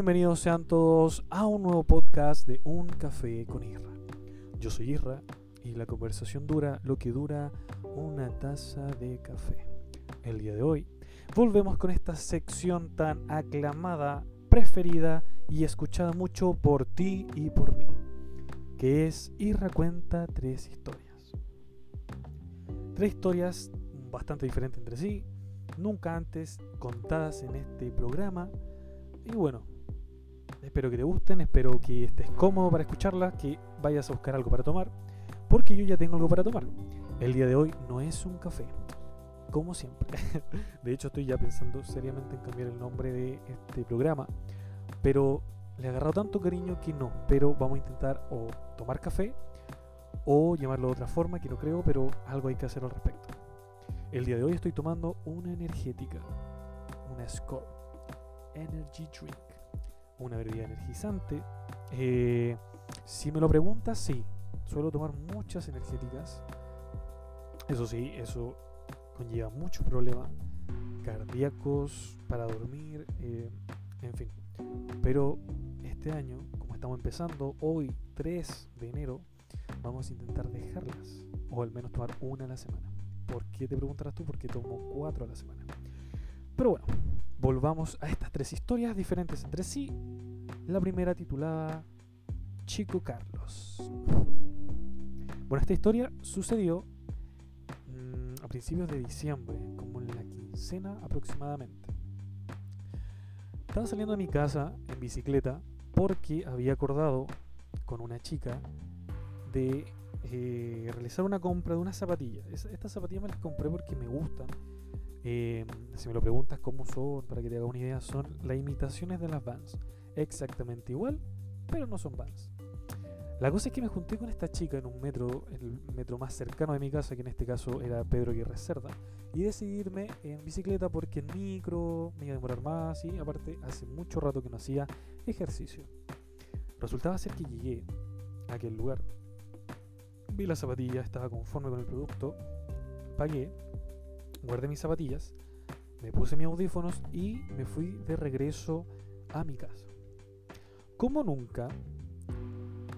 bienvenidos sean todos a un nuevo podcast de Un Café con Irra. Yo soy Irra y la conversación dura lo que dura una taza de café. El día de hoy volvemos con esta sección tan aclamada, preferida y escuchada mucho por ti y por mí, que es Irra cuenta tres historias. Tres historias bastante diferentes entre sí, nunca antes contadas en este programa. Y bueno, espero que te gusten, espero que estés cómodo para escucharlas, que vayas a buscar algo para tomar, porque yo ya tengo algo para tomar. El día de hoy no es un café, como siempre. De hecho, estoy ya pensando seriamente en cambiar el nombre de este programa, pero le he agarrado tanto cariño que no. Pero vamos a intentar o tomar café o llamarlo de otra forma, que no creo, pero algo hay que hacer al respecto. El día de hoy estoy tomando una energética, una Score Energy Drink, una bebida energizante. Eh, si me lo preguntas, sí, suelo tomar muchas energéticas. Eso sí, eso conlleva muchos problemas cardíacos para dormir, eh, en fin. Pero este año, como estamos empezando, hoy 3 de enero, vamos a intentar dejarlas, o al menos tomar una a la semana. ¿Por qué te preguntarás tú? Porque tomo cuatro a la semana. Pero bueno, volvamos a estas tres historias diferentes entre sí. La primera titulada Chico Carlos. Bueno, esta historia sucedió mmm, a principios de diciembre, como en la quincena aproximadamente. Estaba saliendo de mi casa en bicicleta porque había acordado con una chica de eh, realizar una compra de unas zapatillas. estas zapatillas me las compré porque me gustan. Eh, si me lo preguntas cómo son, para que te haga una idea, son las imitaciones de las Vans. Exactamente igual, pero no son Vans. La cosa es que me junté con esta chica en un metro, el metro más cercano de mi casa, que en este caso era Pedro Aguirre Cerda, y decidí irme en bicicleta porque en micro me iba a demorar más y aparte hace mucho rato que no hacía ejercicio. Resultaba ser que llegué a aquel lugar vi las zapatillas, estaba conforme con el producto, pagué, guardé mis zapatillas, me puse mis audífonos y me fui de regreso a mi casa. Como nunca,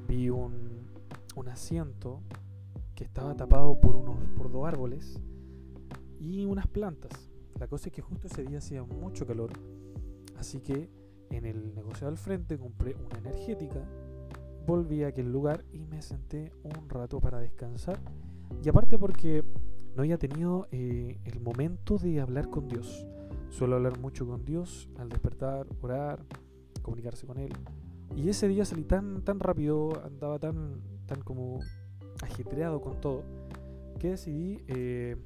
vi un, un asiento que estaba tapado por, unos, por dos árboles y unas plantas. La cosa es que justo ese día hacía mucho calor, así que en el negocio al frente compré una energética volví a aquel lugar y me senté un rato para descansar. Y aparte porque no había tenido eh, el momento de hablar con Dios. Suelo hablar mucho con Dios al despertar, orar, comunicarse con Él. Y ese día salí tan, tan rápido, andaba tan, tan como ajetreado con todo, que decidí eh,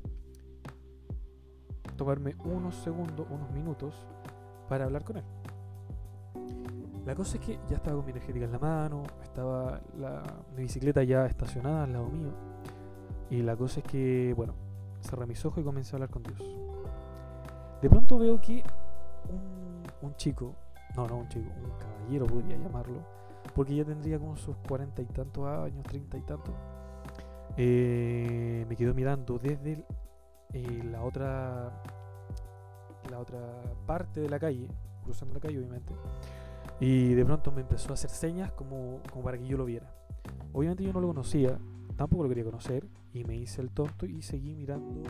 tomarme unos segundos, unos minutos para hablar con Él. La cosa es que ya estaba con mi energética en la mano, estaba la, mi bicicleta ya estacionada al lado mío. Y la cosa es que, bueno, cerré mis ojos y comencé a hablar con Dios. De pronto veo que un, chico, no, no un chico, un caballero podría llamarlo, porque ya tendría como sus cuarenta y tantos años, treinta y tantos, eh, me quedó mirando desde eh, la otra la otra parte de la calle, cruzando la calle obviamente, y de pronto me empezó a hacer señas como para que yo lo viera. Obviamente yo no lo conocía, tampoco lo quería conocer, y me hice el tonto y seguí mirando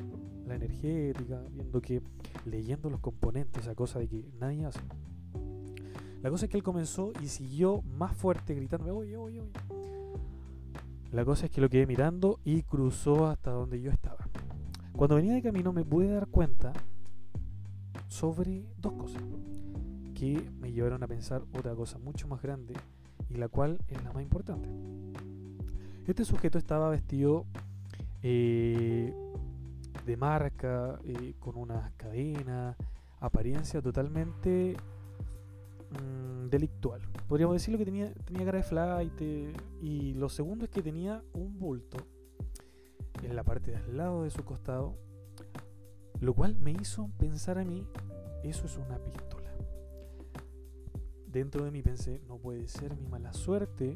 la energética, viendo que, leyendo los componentes, esa cosa de que nadie hace. La cosa es que él comenzó y siguió más fuerte gritándome, oye, oye, oye. La cosa es que lo quedé mirando y cruzó hasta donde yo estaba. Cuando venía de camino me pude dar cuenta sobre dos cosas que me llevaron a pensar otra cosa mucho más grande y la cual es la más importante. Este sujeto estaba vestido eh, de marca, eh, con una cadena, apariencia totalmente mm, delictual. Podríamos decirlo que tenía, tenía cara de flight y lo segundo es que tenía un bulto en la parte de al lado de su costado, lo cual me hizo pensar a mí, eso es una pistola. Dentro de mí pensé, no puede ser mi mala suerte,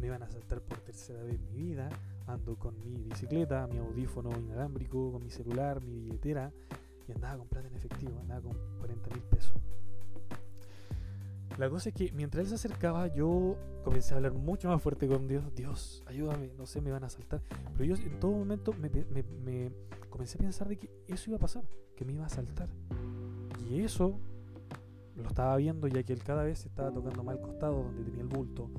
me van a saltar por tercera vez en mi vida, ando con mi bicicleta, mi audífono inalámbrico, con mi celular, mi billetera, y andaba con plata en efectivo, andaba con 40 mil pesos. La cosa es que mientras él se acercaba, yo comencé a hablar mucho más fuerte con Dios. Dios, ayúdame, no sé, me van a asaltar. Pero yo en todo momento me, me, me comencé a pensar de que eso iba a pasar, que me iba a asaltar. Y eso lo estaba viendo ya que él cada vez se estaba tocando mal costado donde tenía el bulto.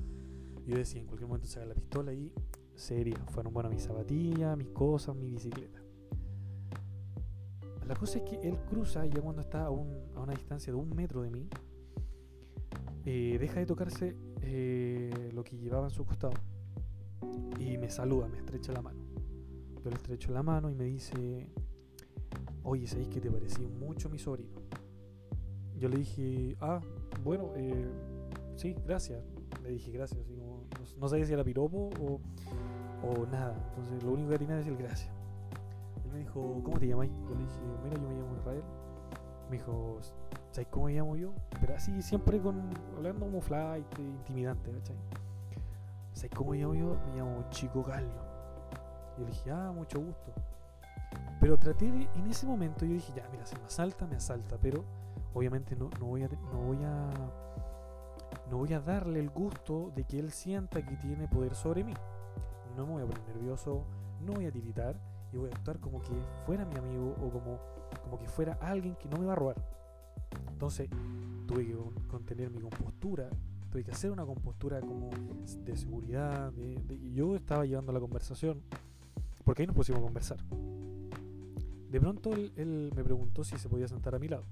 Yo decía, en cualquier momento saca la pistola y sería. Fueron bueno mis zapatillas, mis cosas, mi bicicleta. La cosa es que él cruza ya cuando está a, una distancia de un metro de mí. Eh, deja de tocarse eh, lo que llevaba en su costado y me saluda, me estrecha la mano. Yo le estrecho la mano y me dice, oye, ¿sabéis que te parecí mucho mi sobrino? Yo le dije, ah, bueno, eh, sí, gracias. Le dije gracias, así como, no, sabía si era piropo o, o nada. Entonces lo único que tenía era decir gracias me dijo, ¿cómo te llamas? Yo le dije, mira, yo me llamo Israel. Me dijo, ¿sabes cómo me llamo yo? Pero así, siempre con, hablando como flight, intimidante, ¿cachai? ¿Sabes cómo me llamo yo? Me llamo Chico Carlos. Yo le dije, ah, mucho gusto. Pero traté de, en ese momento yo dije, ya, mira, si me asalta, me asalta, pero obviamente no, no, voy a, no voy a no voy a darle el gusto de que él sienta que tiene poder sobre mí. No me voy a poner nervioso, no voy a tiritar y voy a actuar como que fuera mi amigo o como, como que fuera alguien que no me va a robar. Entonces tuve que contener mi compostura, tuve que hacer una compostura como de seguridad. De, yo estaba llevando la conversación, porque ahí nos pusimos a conversar. De pronto él, me preguntó si se podía sentar a mi lado.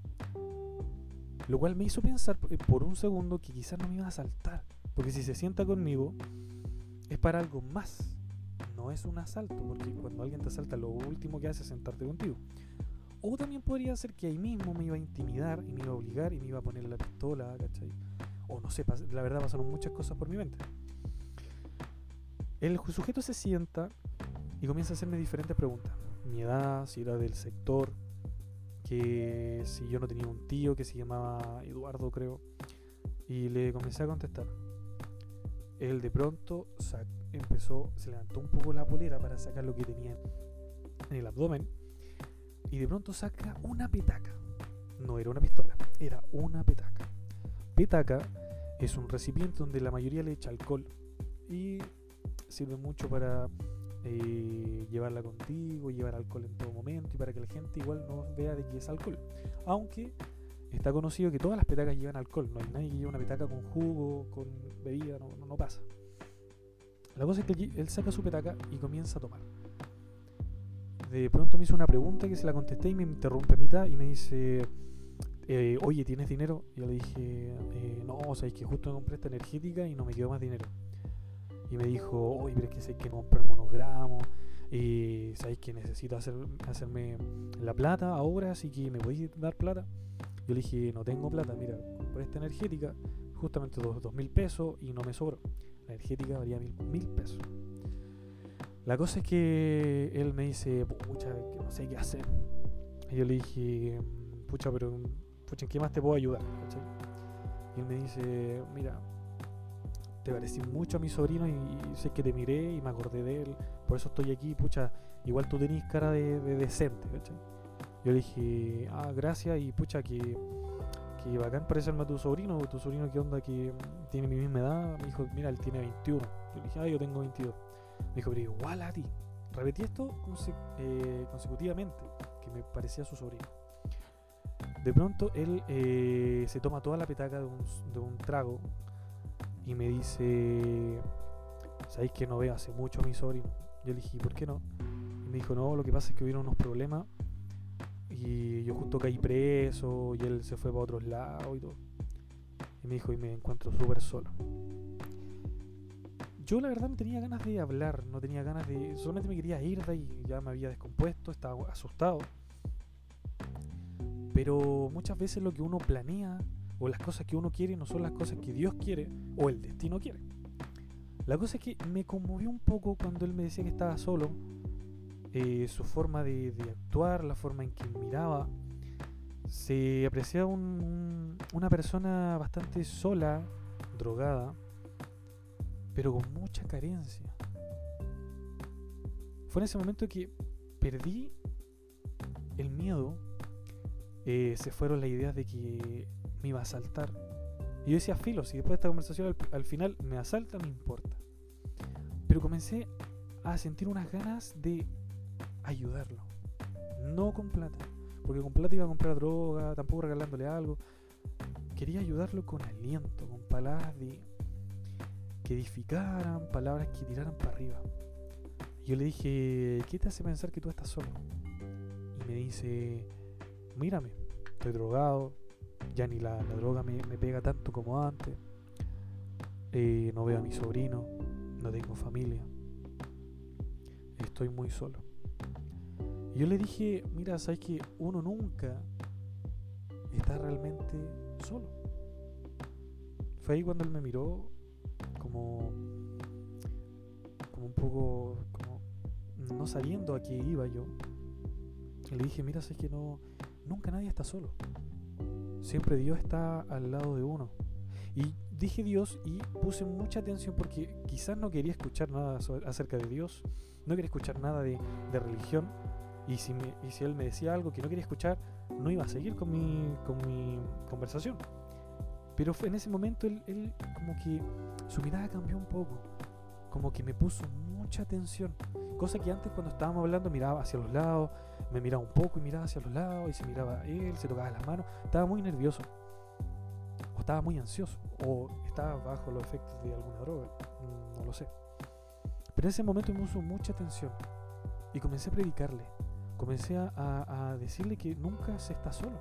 Lo cual me hizo pensar por un segundo que quizás no me iba a saltar. Porque si se sienta conmigo es para algo más no es un asalto, porque cuando alguien te asalta, lo último que hace es sentarte contigo. O también podría ser que ahí mismo me iba a intimidar y me iba a obligar y me iba a poner la pistola, ¿cachai? O no sé, la verdad pasaron muchas cosas por mi mente. El sujeto se sienta y comienza a hacerme diferentes preguntas. Mi edad, si era del sector, que si yo no tenía un tío que se llamaba Eduardo, creo. Y le comencé a contestar. Él de pronto empezó, se levantó un poco la polera para sacar lo que tenía en el abdomen y de pronto saca una petaca. No era una pistola, era una petaca. Petaca es un recipiente donde la mayoría le echa alcohol y sirve mucho para eh, llevarla contigo, llevar alcohol en todo momento y para que la gente igual no vea de que es alcohol. Aunque está conocido que todas las petacas llevan alcohol, no hay nadie que lleve una petaca con jugo, con bebida, no, no pasa. La cosa es que él saca su petaca y comienza a tomar. De pronto me hizo una pregunta que se la contesté y me interrumpe a mitad y me dice, eh, oye, ¿tienes dinero? Y yo le dije, eh, no, o sea, es que justo compré esta energética y no me quedó más dinero. Y me dijo, oye, pero es que sé que comprar monogramos y sabéis que necesito hacer, hacerme la plata ahora, así que me podéis dar plata. Yo le dije, no tengo plata, mira, compré esta energética, justamente dos mil pesos y no me sobró energética valía mil, pesos. La cosa es que él me dice, pucha, que no sé qué hacer. Y yo le dije, pucha, pero pucha, ¿en qué más te puedo ayudar? Y él me dice, mira, te parecí mucho a mi sobrino y, sé que te miré y me acordé de él, por eso estoy aquí, pucha, igual tú tenés cara de, decente, Yo le dije, ah, gracias y pucha, que que bacán parecerme a tu sobrino, tu sobrino que onda que tiene mi misma edad, me dijo, mira, él tiene 21. Yo le dije, ah, yo tengo 22. Me dijo, pero igual a ti. Repetí esto eh, consecutivamente, que me parecía su sobrino. De pronto él eh, se toma toda la petaca de un, trago y me dice, ¿sabéis que no veo hace mucho a mi sobrino? Yo le dije, ¿por qué no? Y me dijo, no, lo que pasa es que hubieron unos problemas y yo justo caí preso y él se fue para otros lados y todo. Y me dijo, y me encuentro súper solo. Yo la verdad no tenía ganas de hablar, no tenía ganas de... Solamente me quería ir de ahí, ya me había descompuesto, estaba asustado. Pero muchas veces lo que uno planea o las cosas que uno quiere no son las cosas que Dios quiere o el destino quiere. La cosa es que me conmovió un poco cuando él me decía que estaba solo eh, su forma de, actuar, la forma en que miraba. Se apreciaba una persona bastante sola, drogada, pero con mucha carencia. Fue en ese momento que perdí el miedo, eh, se fueron las ideas de que me iba a saltar, Y yo decía, filo, si después de esta conversación al, al final me asalta, no importa. Pero comencé a sentir unas ganas de ayudarlo. No con plata. Porque con plata iba a comprar droga, tampoco regalándole algo. Quería ayudarlo con aliento, con palabras de, que edificaran, palabras que tiraran para arriba. Yo le dije, ¿qué te hace pensar que tú estás solo? Y me dice, mírame, estoy drogado, ya ni la, droga me, pega tanto como antes, eh, no veo a mi sobrino, no tengo familia, estoy muy solo. Yo le dije, mira, sabes que uno nunca está realmente solo. Fue ahí cuando él me miró como, como un poco, como no sabiendo a qué iba yo. Le dije, mira, sabes que no, nunca nadie está solo. Siempre Dios está al lado de uno. Y dije Dios y puse mucha atención porque quizás no quería escuchar nada acerca de Dios, no quería escuchar nada de, religión. Y si, si él me decía algo que no quería escuchar, no iba a seguir con mi, con mi conversación. Pero en ese momento él, él, como que su mirada cambió un poco, como que me puso mucha atención. Cosa que antes cuando estábamos hablando miraba hacia los lados, me miraba un poco y miraba hacia los lados y se miraba él, se tocaba las manos, estaba muy nervioso. O estaba muy ansioso, o estaba bajo los efectos de alguna droga, mm, no lo sé. Pero en ese momento me puso mucha atención y comencé a predicarle, comencé a, a decirle que nunca se está solo.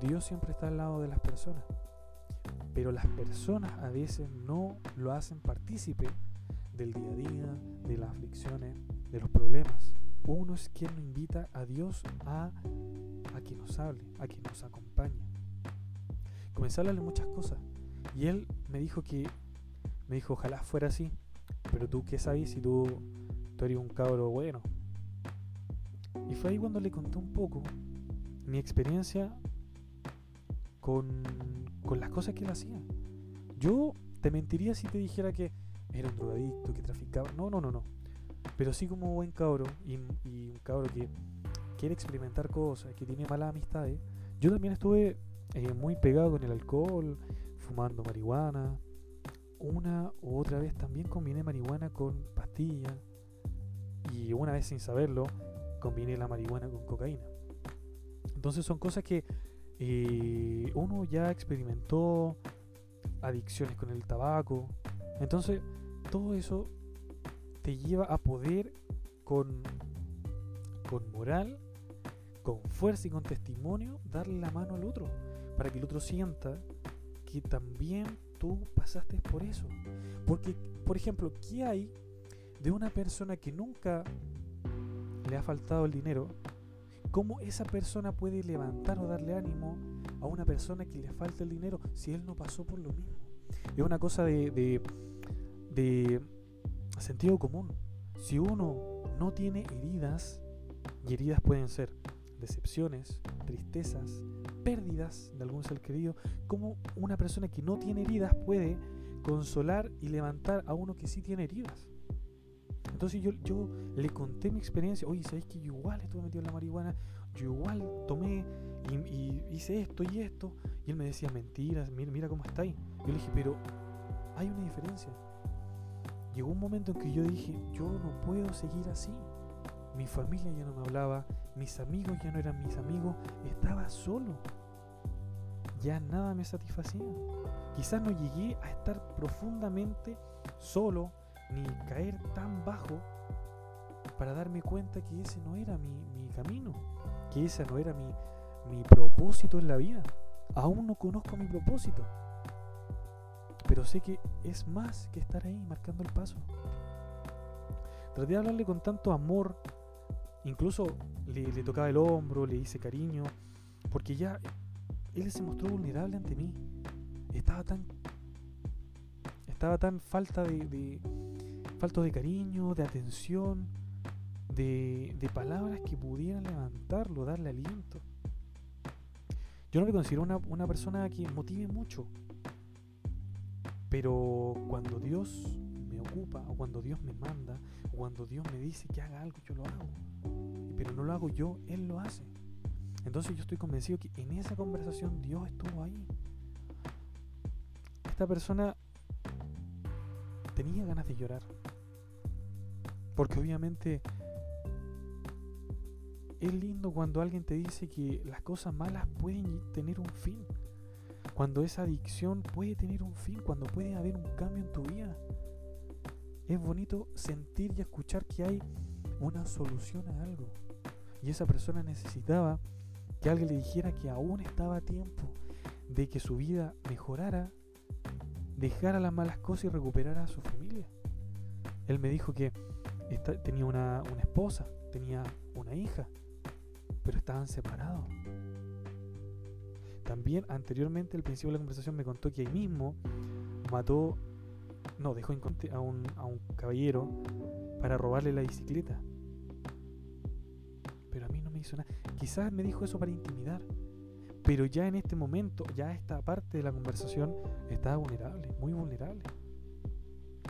Dios siempre está al lado de las personas pero las personas a veces no lo hacen partícipe del día a día, de las aflicciones, de los problemas. Uno es quien invita a Dios a, a que nos hable, a que nos acompañe. Comencé a hablarle muchas cosas y él me dijo que, me dijo, ojalá fuera así, pero tú qué sabes si tú, tú eres un cabro bueno. Y fue ahí cuando le conté un poco mi experiencia con con las cosas que él hacía. Yo te mentiría si te dijera que era un drogadicto, que traficaba. No, no, no, no. Pero sí como buen cabro y, un cabro que quiere experimentar cosas, que tiene malas amistades. Yo también estuve eh, muy pegado con el alcohol, fumando marihuana. Una u otra vez también combiné marihuana con pastillas. Y una vez sin saberlo, combiné la marihuana con cocaína. Entonces son cosas que y uno ya experimentó adicciones con el tabaco. Entonces, todo eso te lleva a poder con, con moral, con fuerza y con testimonio darle la mano al otro. Para que el otro sienta que también tú pasaste por eso. Porque, por ejemplo, ¿qué hay de una persona que nunca le ha faltado el dinero ¿Cómo esa persona puede levantar o darle ánimo a una persona que le falta el dinero si él no pasó por lo mismo? Es una cosa de, de, sentido común. Si uno no tiene heridas, y heridas pueden ser decepciones, tristezas, pérdidas de algún ser querido, ¿cómo una persona que no tiene heridas puede consolar y levantar a uno que sí tiene heridas? Entonces yo, yo le conté mi experiencia, oye, ¿sabes que yo igual estuve metido en la marihuana? Yo igual tomé y, hice esto y esto. Y él me decía, mentiras, mira, mira cómo está ahí. Yo le dije, pero hay una diferencia. Llegó un momento en que yo dije, yo no puedo seguir así. Mi familia ya no me hablaba, mis amigos ya no eran mis amigos, estaba solo. Ya nada me satisfacía. Quizás no llegué a estar profundamente solo, ni caer tan bajo para darme cuenta que ese no era mi, camino, que ese no era mi, mi propósito en la vida. Aún no conozco mi propósito, pero sé que es más que estar ahí marcando el paso. Traté de hablarle con tanto amor, incluso le, tocaba el hombro, le hice cariño, porque ya él se mostró vulnerable ante mí. Estaba tan estaba tan falta de, falto de cariño, de atención, de, palabras que pudieran levantarlo, darle aliento. Yo no me considero una persona que motive mucho, pero cuando Dios me ocupa, o cuando Dios me manda, o cuando Dios me dice que haga algo, yo lo hago. Pero no lo hago yo, Él lo hace. Entonces yo estoy convencido que en esa conversación Dios estuvo ahí. esta persona tenía ganas de llorar. Porque obviamente es lindo cuando alguien te dice que las cosas malas pueden tener un fin. Cuando esa adicción puede tener un fin, cuando puede haber un cambio en tu vida. Es bonito sentir y escuchar que hay una solución a algo. Y esa persona necesitaba que alguien le dijera que aún estaba a tiempo de que su vida mejorara, dejara las malas cosas y recuperara a su familia. Él me dijo que tenía una, una esposa, tenía una hija, pero estaban separados. También anteriormente, al principio de la conversación, me contó que ahí mismo mató, no, dejó a un, a un caballero para robarle la bicicleta. Pero a mí no me hizo nada. Quizás me dijo eso para intimidar. Pero ya en este momento, ya esta parte de la conversación estaba vulnerable, muy vulnerable.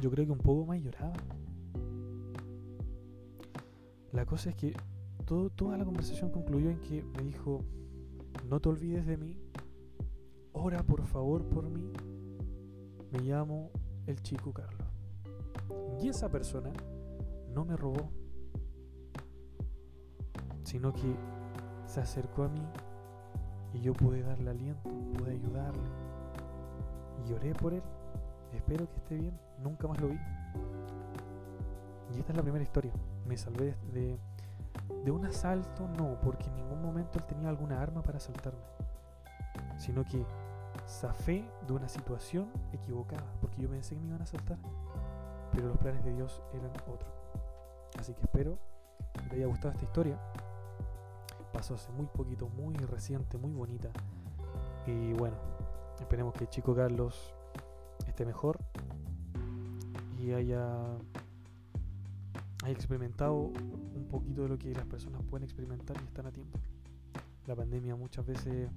Yo creo que un poco más lloraba. La cosa es que toda la conversación concluyó en que me dijo, no te olvides de mí, ora por favor por mí, me llamo el chico Carlos. Y esa persona no me robó, sino que se acercó a mí y yo pude darle aliento, pude ayudarle. Y oré por él. Espero que esté bien. Nunca más lo vi. Y esta es la primera historia. Me salvé de, de un asalto, no, porque en ningún momento él tenía alguna arma para asaltarme. Sino que zafé de una situación equivocada, porque yo pensé que me iban a asaltar. Pero los planes de Dios eran otros. Así que espero que te haya gustado esta historia pasó hace muy poquito, muy reciente, muy bonita. Y bueno, esperemos que Chico Carlos esté mejor y haya, haya experimentado un poquito de lo que las personas pueden experimentar y están a tiempo. La pandemia muchas veces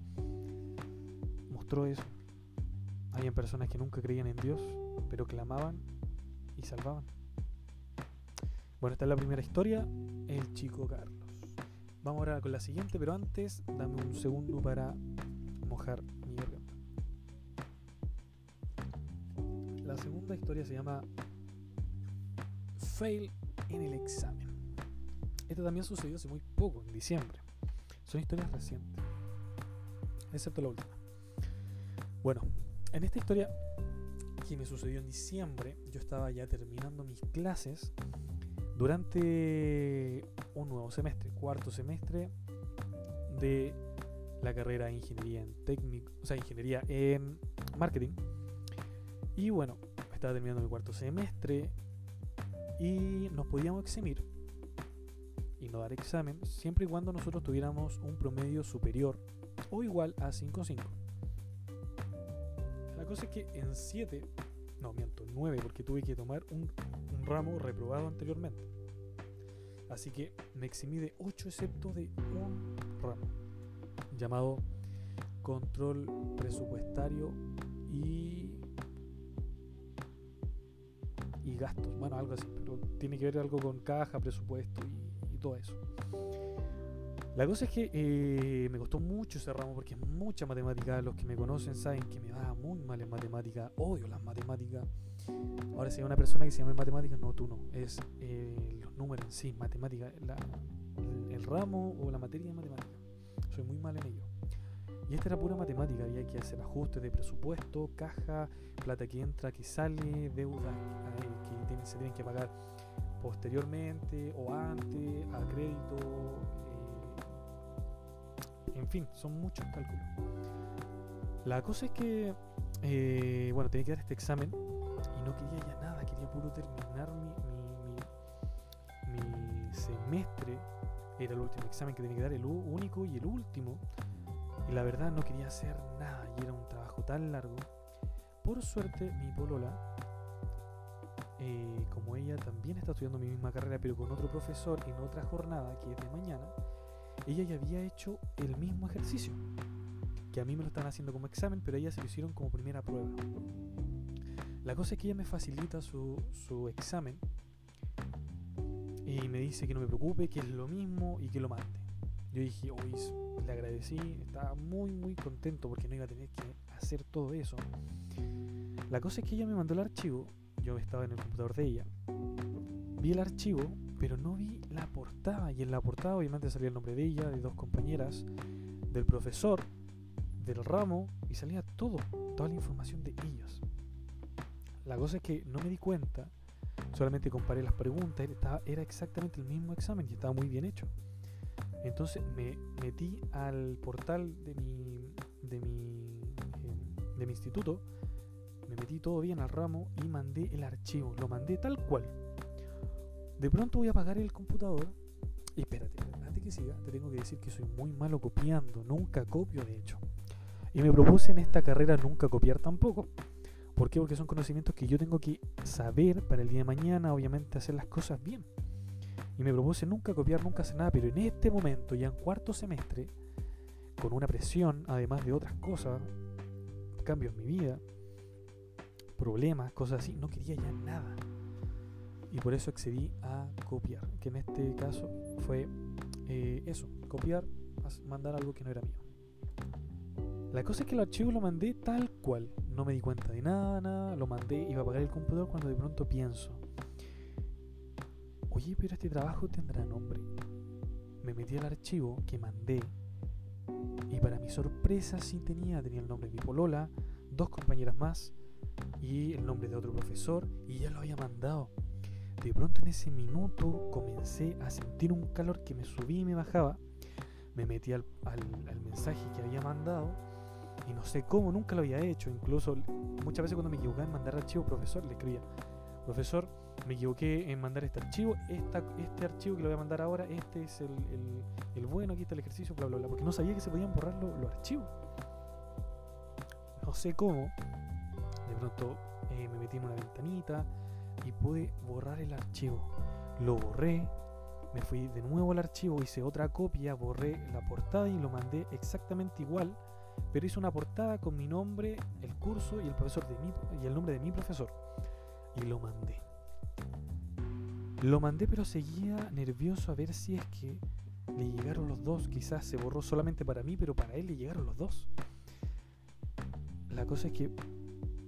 mostró eso. Habían personas que nunca creían en Dios, pero clamaban y salvaban. Bueno, esta es la primera historia, el chico Carlos. Vamos ahora con la siguiente, pero antes dame un segundo para mojar mi garganta. La segunda historia se llama Fail en el examen. Esta también sucedió hace muy poco, en diciembre. Son historias recientes, excepto la última. Bueno, en esta historia que me sucedió en diciembre, yo estaba ya terminando mis clases durante un nuevo semestre, cuarto semestre de la carrera de ingeniería en técnico, o sea, ingeniería en marketing. Y bueno, estaba terminando mi cuarto semestre y nos podíamos eximir y no dar examen siempre y cuando nosotros tuviéramos un promedio superior o igual a 5.5. Cosa es que en 7, no miento, 9 porque tuve que tomar un ramo reprobado anteriormente. Así que me eximí de 8 excepto de un ramo llamado control presupuestario y y gastos, bueno, algo así, pero tiene que ver algo con caja, presupuesto y, todo eso. La cosa es que eh, me costó mucho ese ramo porque es mucha matemática. Los que me conocen saben que me va muy mal en matemática. Odio las matemáticas. Ahora, si hay una persona que se llama matemáticas, no, tú no. Es eh, los números en sí, matemática, el, ramo o la materia de matemática. Soy muy mal en ello. Y esta era pura matemática, había que hacer ajustes de presupuesto, caja, plata que entra, que sale, deudas eh, que se tienen que pagar posteriormente o antes, a crédito. Eh, en fin, son muchos cálculos. La cosa es que, bueno, tenía que dar este examen no quería ya nada, quería puro terminar mi, mi, semestre. Era el último examen que tenía que dar, el único y el último. Y la verdad no quería hacer nada y era un trabajo tan largo. Por suerte, mi polola, eh, como ella también está estudiando mi misma carrera, pero con otro profesor en otra jornada que es de mañana, ella ya había hecho el mismo ejercicio. Que a mí me lo están haciendo como examen, pero ella se lo hicieron como primera prueba. La cosa es que ella me facilita su, examen y me dice que no me preocupe, que es lo mismo y que lo mande. Yo dije, uy, le agradecí, estaba muy, muy contento porque no iba a tener que hacer todo eso. La cosa es que ella me mandó el archivo, yo estaba en el computador de ella, vi el archivo, pero no vi la portada, y en la portada obviamente salía el nombre de ella, de dos compañeras, del profesor, del ramo, y salía todo, toda la información de ellas. La cosa es que no me di cuenta, solamente comparé las preguntas, era exactamente el mismo examen y estaba muy bien hecho. Entonces me metí al portal de mi, de mi, eh, de mi instituto, me metí todo bien al ramo y mandé el archivo, lo mandé tal cual. De pronto voy a apagar el computador y espérate, antes que siga, te tengo que decir que soy muy malo copiando, nunca copio de hecho. Y me propuse en esta carrera nunca copiar tampoco. ¿Por qué? Porque son conocimientos que yo tengo que saber para el día de mañana, obviamente hacer las cosas bien y me propuse nunca copiar, nunca hacer nada, pero en este momento, ya en cuarto semestre, con una presión, además de otras cosas, cambios en mi vida, problemas, cosas así, no quería ya nada. Y por eso accedí a copiar, que en este caso fue eh, eso, copiar, mandar algo que no era mío. La cosa es que el archivo lo mandé tal cual, no me di cuenta de nada, nada, lo mandé, iba a apagar el computador cuando de pronto pienso, oye, pero este trabajo tendrá nombre. Me metí al archivo que mandé y para mi sorpresa sí tenía, tenía el nombre de mi polola, dos compañeras más y el nombre de otro profesor y ya lo había mandado. De pronto en ese minuto comencé a sentir un calor que me subía y me bajaba. Me metí al, al mensaje que había mandado y no sé cómo, nunca lo había hecho. Incluso muchas veces cuando me equivocaba en mandar archivo, profesor, le escribía, profesor, me equivoqué en mandar este archivo, este archivo que lo voy a mandar ahora, este es el, bueno, aquí está el ejercicio, bla, bla, bla, porque no sabía que se podían borrar los archivos. No sé cómo, de pronto eh, me metí en una ventanita y pude borrar el archivo. Lo borré, me fui de nuevo al archivo, hice otra copia, borré la portada y lo mandé exactamente igual, pero hice una portada con mi nombre, el curso y el profesor de mi, y el nombre de mi profesor y lo mandé. Lo mandé pero seguía nervioso a ver si es que le llegaron los dos. Quizás se borró solamente para mí, pero para él le llegaron los dos. La cosa es que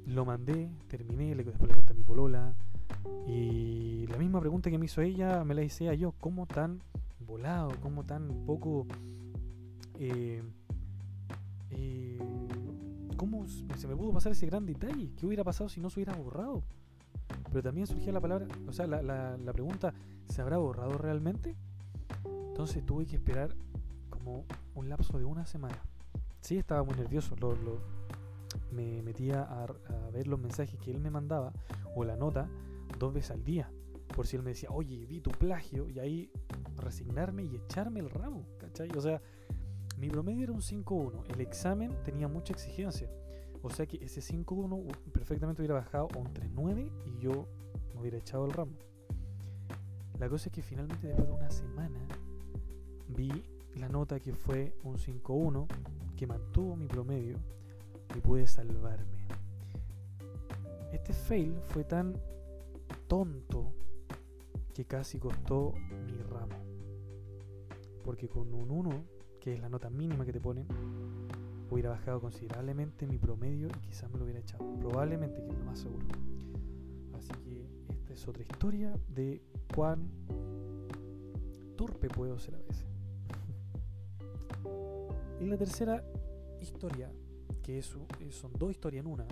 lo mandé, terminé, después le conté a mi polola. Y la misma pregunta que me hizo ella me la hice a yo. ¿Cómo tan volado? ¿Cómo tan poco... Eh, eh, ¿Cómo se me pudo pasar ese gran detalle? ¿Qué hubiera pasado si no se hubiera borrado? Pero también surgía la palabra, o sea, la, la, pregunta, ¿se habrá borrado realmente? Entonces tuve que esperar como un lapso de una semana. Sí, estaba muy nervioso. Lo, me metía a, ver los mensajes que él me mandaba o la nota dos veces al día. Por si él me decía, oye, vi tu plagio, y ahí resignarme y echarme el ramo, ¿cachai? O sea, mi promedio era un 5-1. El examen tenía mucha exigencia. O sea que ese 5-1 perfectamente hubiera bajado a un 3-9 y yo me hubiera echado el ramo. La cosa es que finalmente después de una semana vi la nota que fue un 5-1 que mantuvo mi promedio y pude salvarme. Este fail fue tan tonto que casi costó mi ramo. Porque con un 1, que es la nota mínima que te ponen, hubiera bajado considerablemente mi promedio y quizás me lo hubiera echado. Probablemente, que es lo más seguro. Así que esta es otra historia de cuán torpe puedo ser a veces. y la tercera historia, que es, son dos historias en una,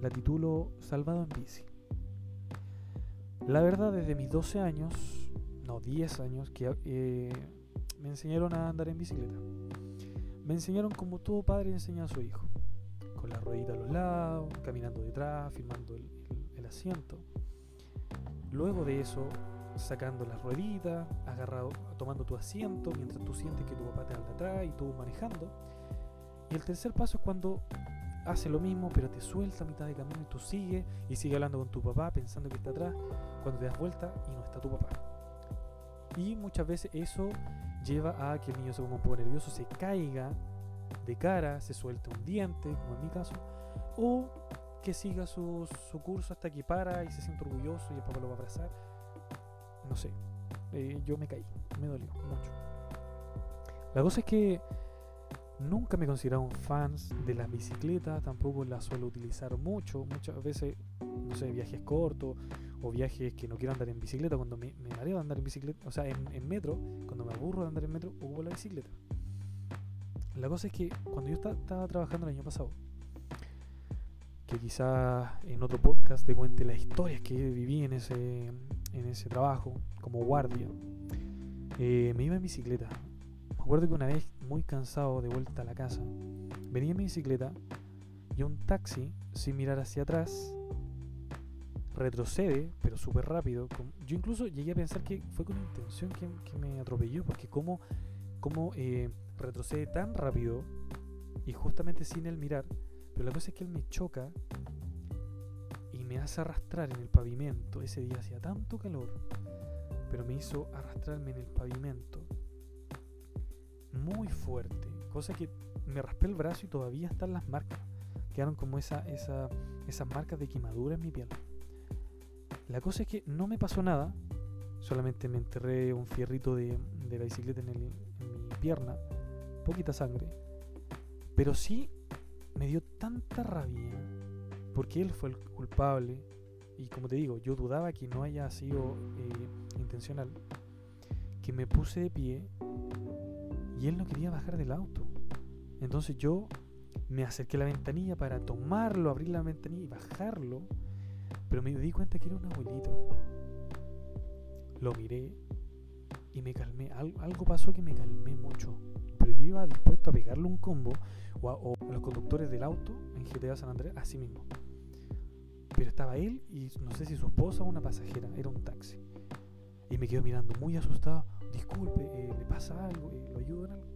la titulo Salvado en bici. La verdad, desde mis 12 años, no 10 años, que eh, me enseñaron a andar en bicicleta. Me enseñaron como todo padre enseña a su hijo, con la ruedita a los lados, caminando detrás, firmando el, asiento. Luego de eso, sacando las rueditas, agarrado, tomando tu asiento mientras tú sientes que tu papá te anda atrás y tú manejando. Y el tercer paso es cuando hace lo mismo, pero te suelta a mitad de camino y tú sigues y sigue hablando con tu papá pensando que está atrás, cuando te das vuelta y no está tu papá. Y muchas veces eso lleva a que el niño se ponga un poco nervioso, se caiga de cara, se suelte un diente, como en mi caso, o que siga su, curso hasta que para y se siente orgulloso y el papá lo va a abrazar. No sé, eh, yo me caí, me dolió mucho. La cosa es que Nunca me considero un fan de las bicicletas, tampoco las suelo utilizar mucho. Muchas veces, no sé, viajes cortos o viajes que no quiero andar en bicicleta. Cuando me, me mareo de andar en bicicleta, o sea, en, metro, cuando me aburro de andar en metro, ocupo la bicicleta. La cosa es que cuando yo estaba trabajando el año pasado, que quizás en otro podcast te cuente las historias que viví en ese, en ese trabajo como guardia, eh, me iba en bicicleta. Me acuerdo que una vez, muy cansado, de vuelta a la casa, venía en mi bicicleta y un taxi, sin mirar hacia atrás, retrocede, pero súper rápido. Yo incluso llegué a pensar que fue con intención que, me atropelló, porque como, como eh, retrocede tan rápido y justamente sin él mirar, pero la cosa es que él me choca y me hace arrastrar en el pavimento. Ese día hacía tanto calor, pero me hizo arrastrarme en el pavimento muy fuerte, cosa que me raspé el brazo y todavía están las marcas. Quedaron como esa, esa, esas marcas de quemadura en mi piel. La cosa es que no me pasó nada, solamente me enterré un fierrito de, de la bicicleta en, el, en mi pierna, poquita sangre, pero sí me dio tanta rabia porque él fue el culpable y como te digo, yo dudaba que no haya sido eh, intencional, que me puse de pie y él no quería bajar del auto. Entonces yo me acerqué a la ventanilla para tomarlo, abrir la ventanilla y bajarlo, pero me di cuenta que era un abuelito. Lo miré y me calmé. algo pasó que me calmé mucho. Pero yo iba dispuesto a pegarle un combo o a, los conductores del auto en GTA San Andrés, así mismo. Pero estaba él y no sé si su esposa o una pasajera, era un taxi. Y me quedo mirando muy asustado disculpe, eh, ¿le pasa algo? Eh, ¿Lo ayudo en algo?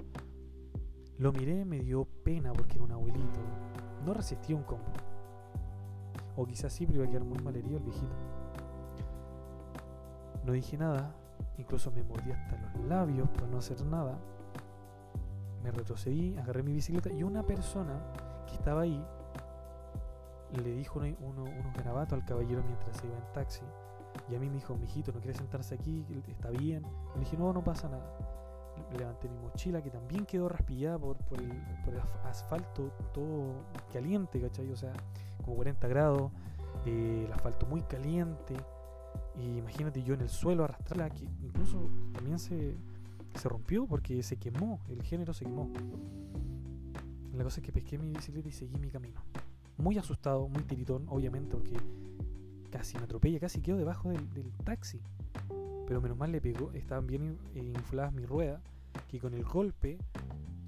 Lo miré, me dio pena porque era un abuelito. No resistía un combo. O quizás sí, pero iba a quedar muy malherido el viejito. No dije nada, incluso me mordí hasta los labios por no hacer nada. Me retrocedí, agarré mi bicicleta y una persona que estaba ahí le dijo unos garabatos al caballero mientras se iba en taxi y a mí me dijo, mijito, ¿no quiere sentarse aquí? ¿Está bien? Le dije, no, no pasa nada. Levanté mi mochila que también quedó raspillada por, por, el, asfalto todo caliente, ¿cachai? O sea, como 40 grados, eh, el asfalto muy caliente. Y imagínate yo en el suelo arrastrarla, que incluso también se, se rompió porque se quemó, el género se quemó. La cosa es que pesqué mi bicicleta y seguí mi camino. Muy asustado, muy tiritón, obviamente, porque casi me atropella, casi quedo debajo del, taxi. Pero menos mal le pegó, estaban bien eh, infladas mis ruedas, que con el golpe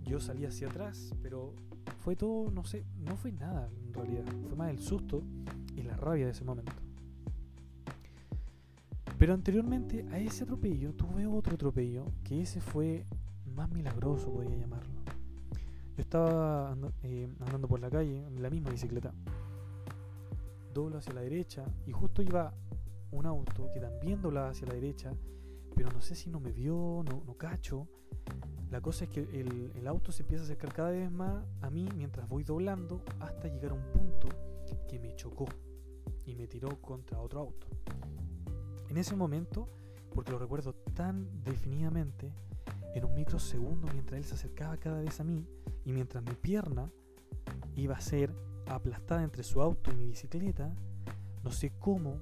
yo salí hacia atrás, pero fue todo, no sé, no fue nada en realidad, fue más el susto y la rabia de ese momento. Pero anteriormente a ese atropello tuve otro atropello, que ese fue más milagroso, podría llamarlo. Yo estaba eh, andando por la calle en la misma bicicleta doblo hacia la derecha y justo iba un auto que también doblaba hacia la derecha, pero no sé si no me vio, no, no cacho. La cosa es que el, el, auto se empieza a acercar cada vez más a mí mientras voy doblando hasta llegar a un punto que me chocó y me tiró contra otro auto. En ese momento, porque lo recuerdo tan definidamente, en un microsegundo mientras él se acercaba cada vez a mí y mientras mi pierna iba a ser aplastada entre su auto y mi bicicleta, no sé cómo,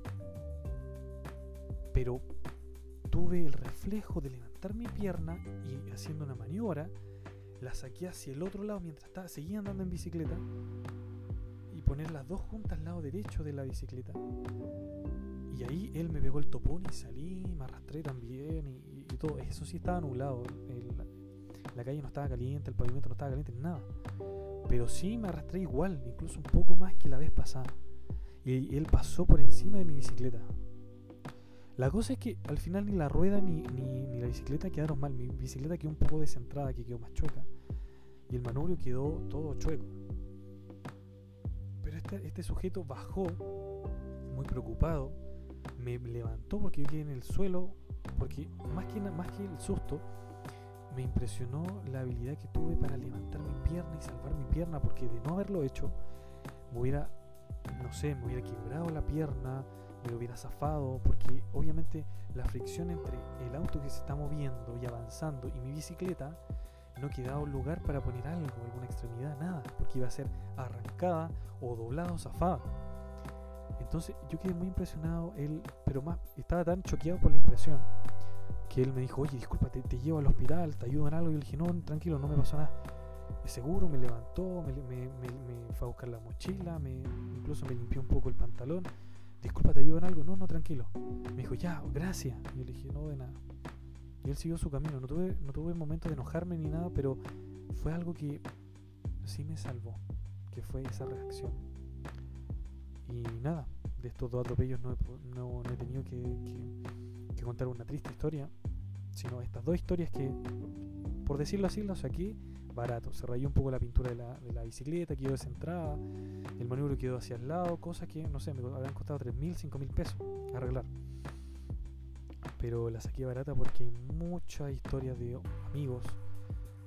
pero tuve el reflejo de levantar mi pierna y haciendo una maniobra, la saqué hacia el otro lado mientras estaba, seguía andando en bicicleta y poner las dos juntas al lado derecho de la bicicleta. Y ahí él me pegó el topón y salí, me arrastré también y, todo. Eso sí estaba nublado. la calle no estaba caliente, el pavimento no estaba caliente, nada. Pero sí me arrastré igual, incluso un poco más que la vez pasada. Y él pasó por encima de mi bicicleta. La cosa es que al final ni la rueda ni, ni, la bicicleta quedaron mal. Mi bicicleta quedó un poco descentrada, que quedó más chueca. Y el manubrio quedó todo chueco. Pero este, este sujeto bajó, muy preocupado. Me levantó porque yo quedé en el suelo. Porque más que, más que el susto, me impresionó la habilidad que tuve para levantar mi pierna y salvar mi pierna, porque de no haberlo hecho, me hubiera, no sé, me hubiera quebrado la pierna, me hubiera zafado, porque obviamente la fricción entre el auto que se está moviendo y avanzando y mi bicicleta no quedaba un lugar para poner algo, alguna extremidad, nada, porque iba a ser arrancada o doblada o zafada. Entonces yo quedé muy impresionado, él, pero más, estaba tan choqueado por la impresión que él me dijo, oye, disculpa, te, llevo al hospital, te ayudo en algo. Y yo le dije, no, tranquilo, no me pasó nada. Seguro me levantó, me, fue a buscar la mochila, me, incluso me limpió un poco el pantalón. Disculpa, te ayudo en algo. No, no, tranquilo. Me dijo, ya, gracias. Y yo le dije, no, de nada. Y él siguió su camino. No tuve, no tuve momento de enojarme ni nada, pero fue algo que sí me salvó, que fue esa reacción. Y nada, de estos dos atropellos no he, he tenido que, contar una triste historia, sino estas dos historias que, por decirlo así, las saqué barato. Se rayó un poco la pintura de la, de la bicicleta, quedó descentrada, el manubrio quedó hacia el lado, cosas que, no sé, me habrían costado 3.000, 5.000 pesos arreglar. Pero la saqué barata porque hay muchas historias de amigos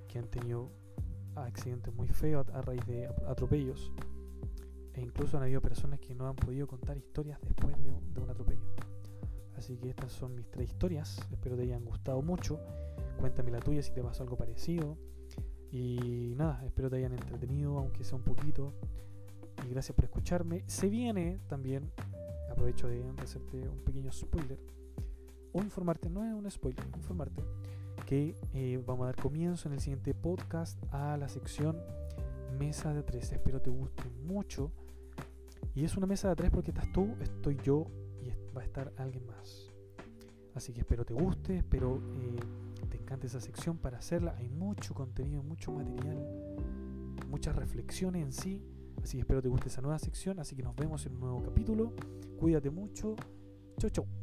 que han tenido accidentes muy feos a raíz de atropellos e incluso han habido personas que no han podido contar historias después de un, atropello. Así que estas son mis tres historias. Espero te hayan gustado mucho. Cuéntame la tuya si te pasó algo parecido. Y nada, espero te hayan entretenido, aunque sea un poquito. Y gracias por escucharme. Se viene también, aprovecho de, hacerte un pequeño spoiler. O informarte, no es un spoiler, informarte que eh, vamos a dar comienzo en el siguiente podcast a la sección mesa de tres. Espero te guste mucho. Y es una mesa de tres porque estás tú, estoy yo y va a estar alguien más. Así que espero te guste, espero eh, te encante esa sección para hacerla. Hay mucho contenido, mucho material, muchas reflexiones en sí. Así que espero te guste esa nueva sección. Así que nos vemos en un nuevo capítulo. Cuídate mucho. Chau, chau.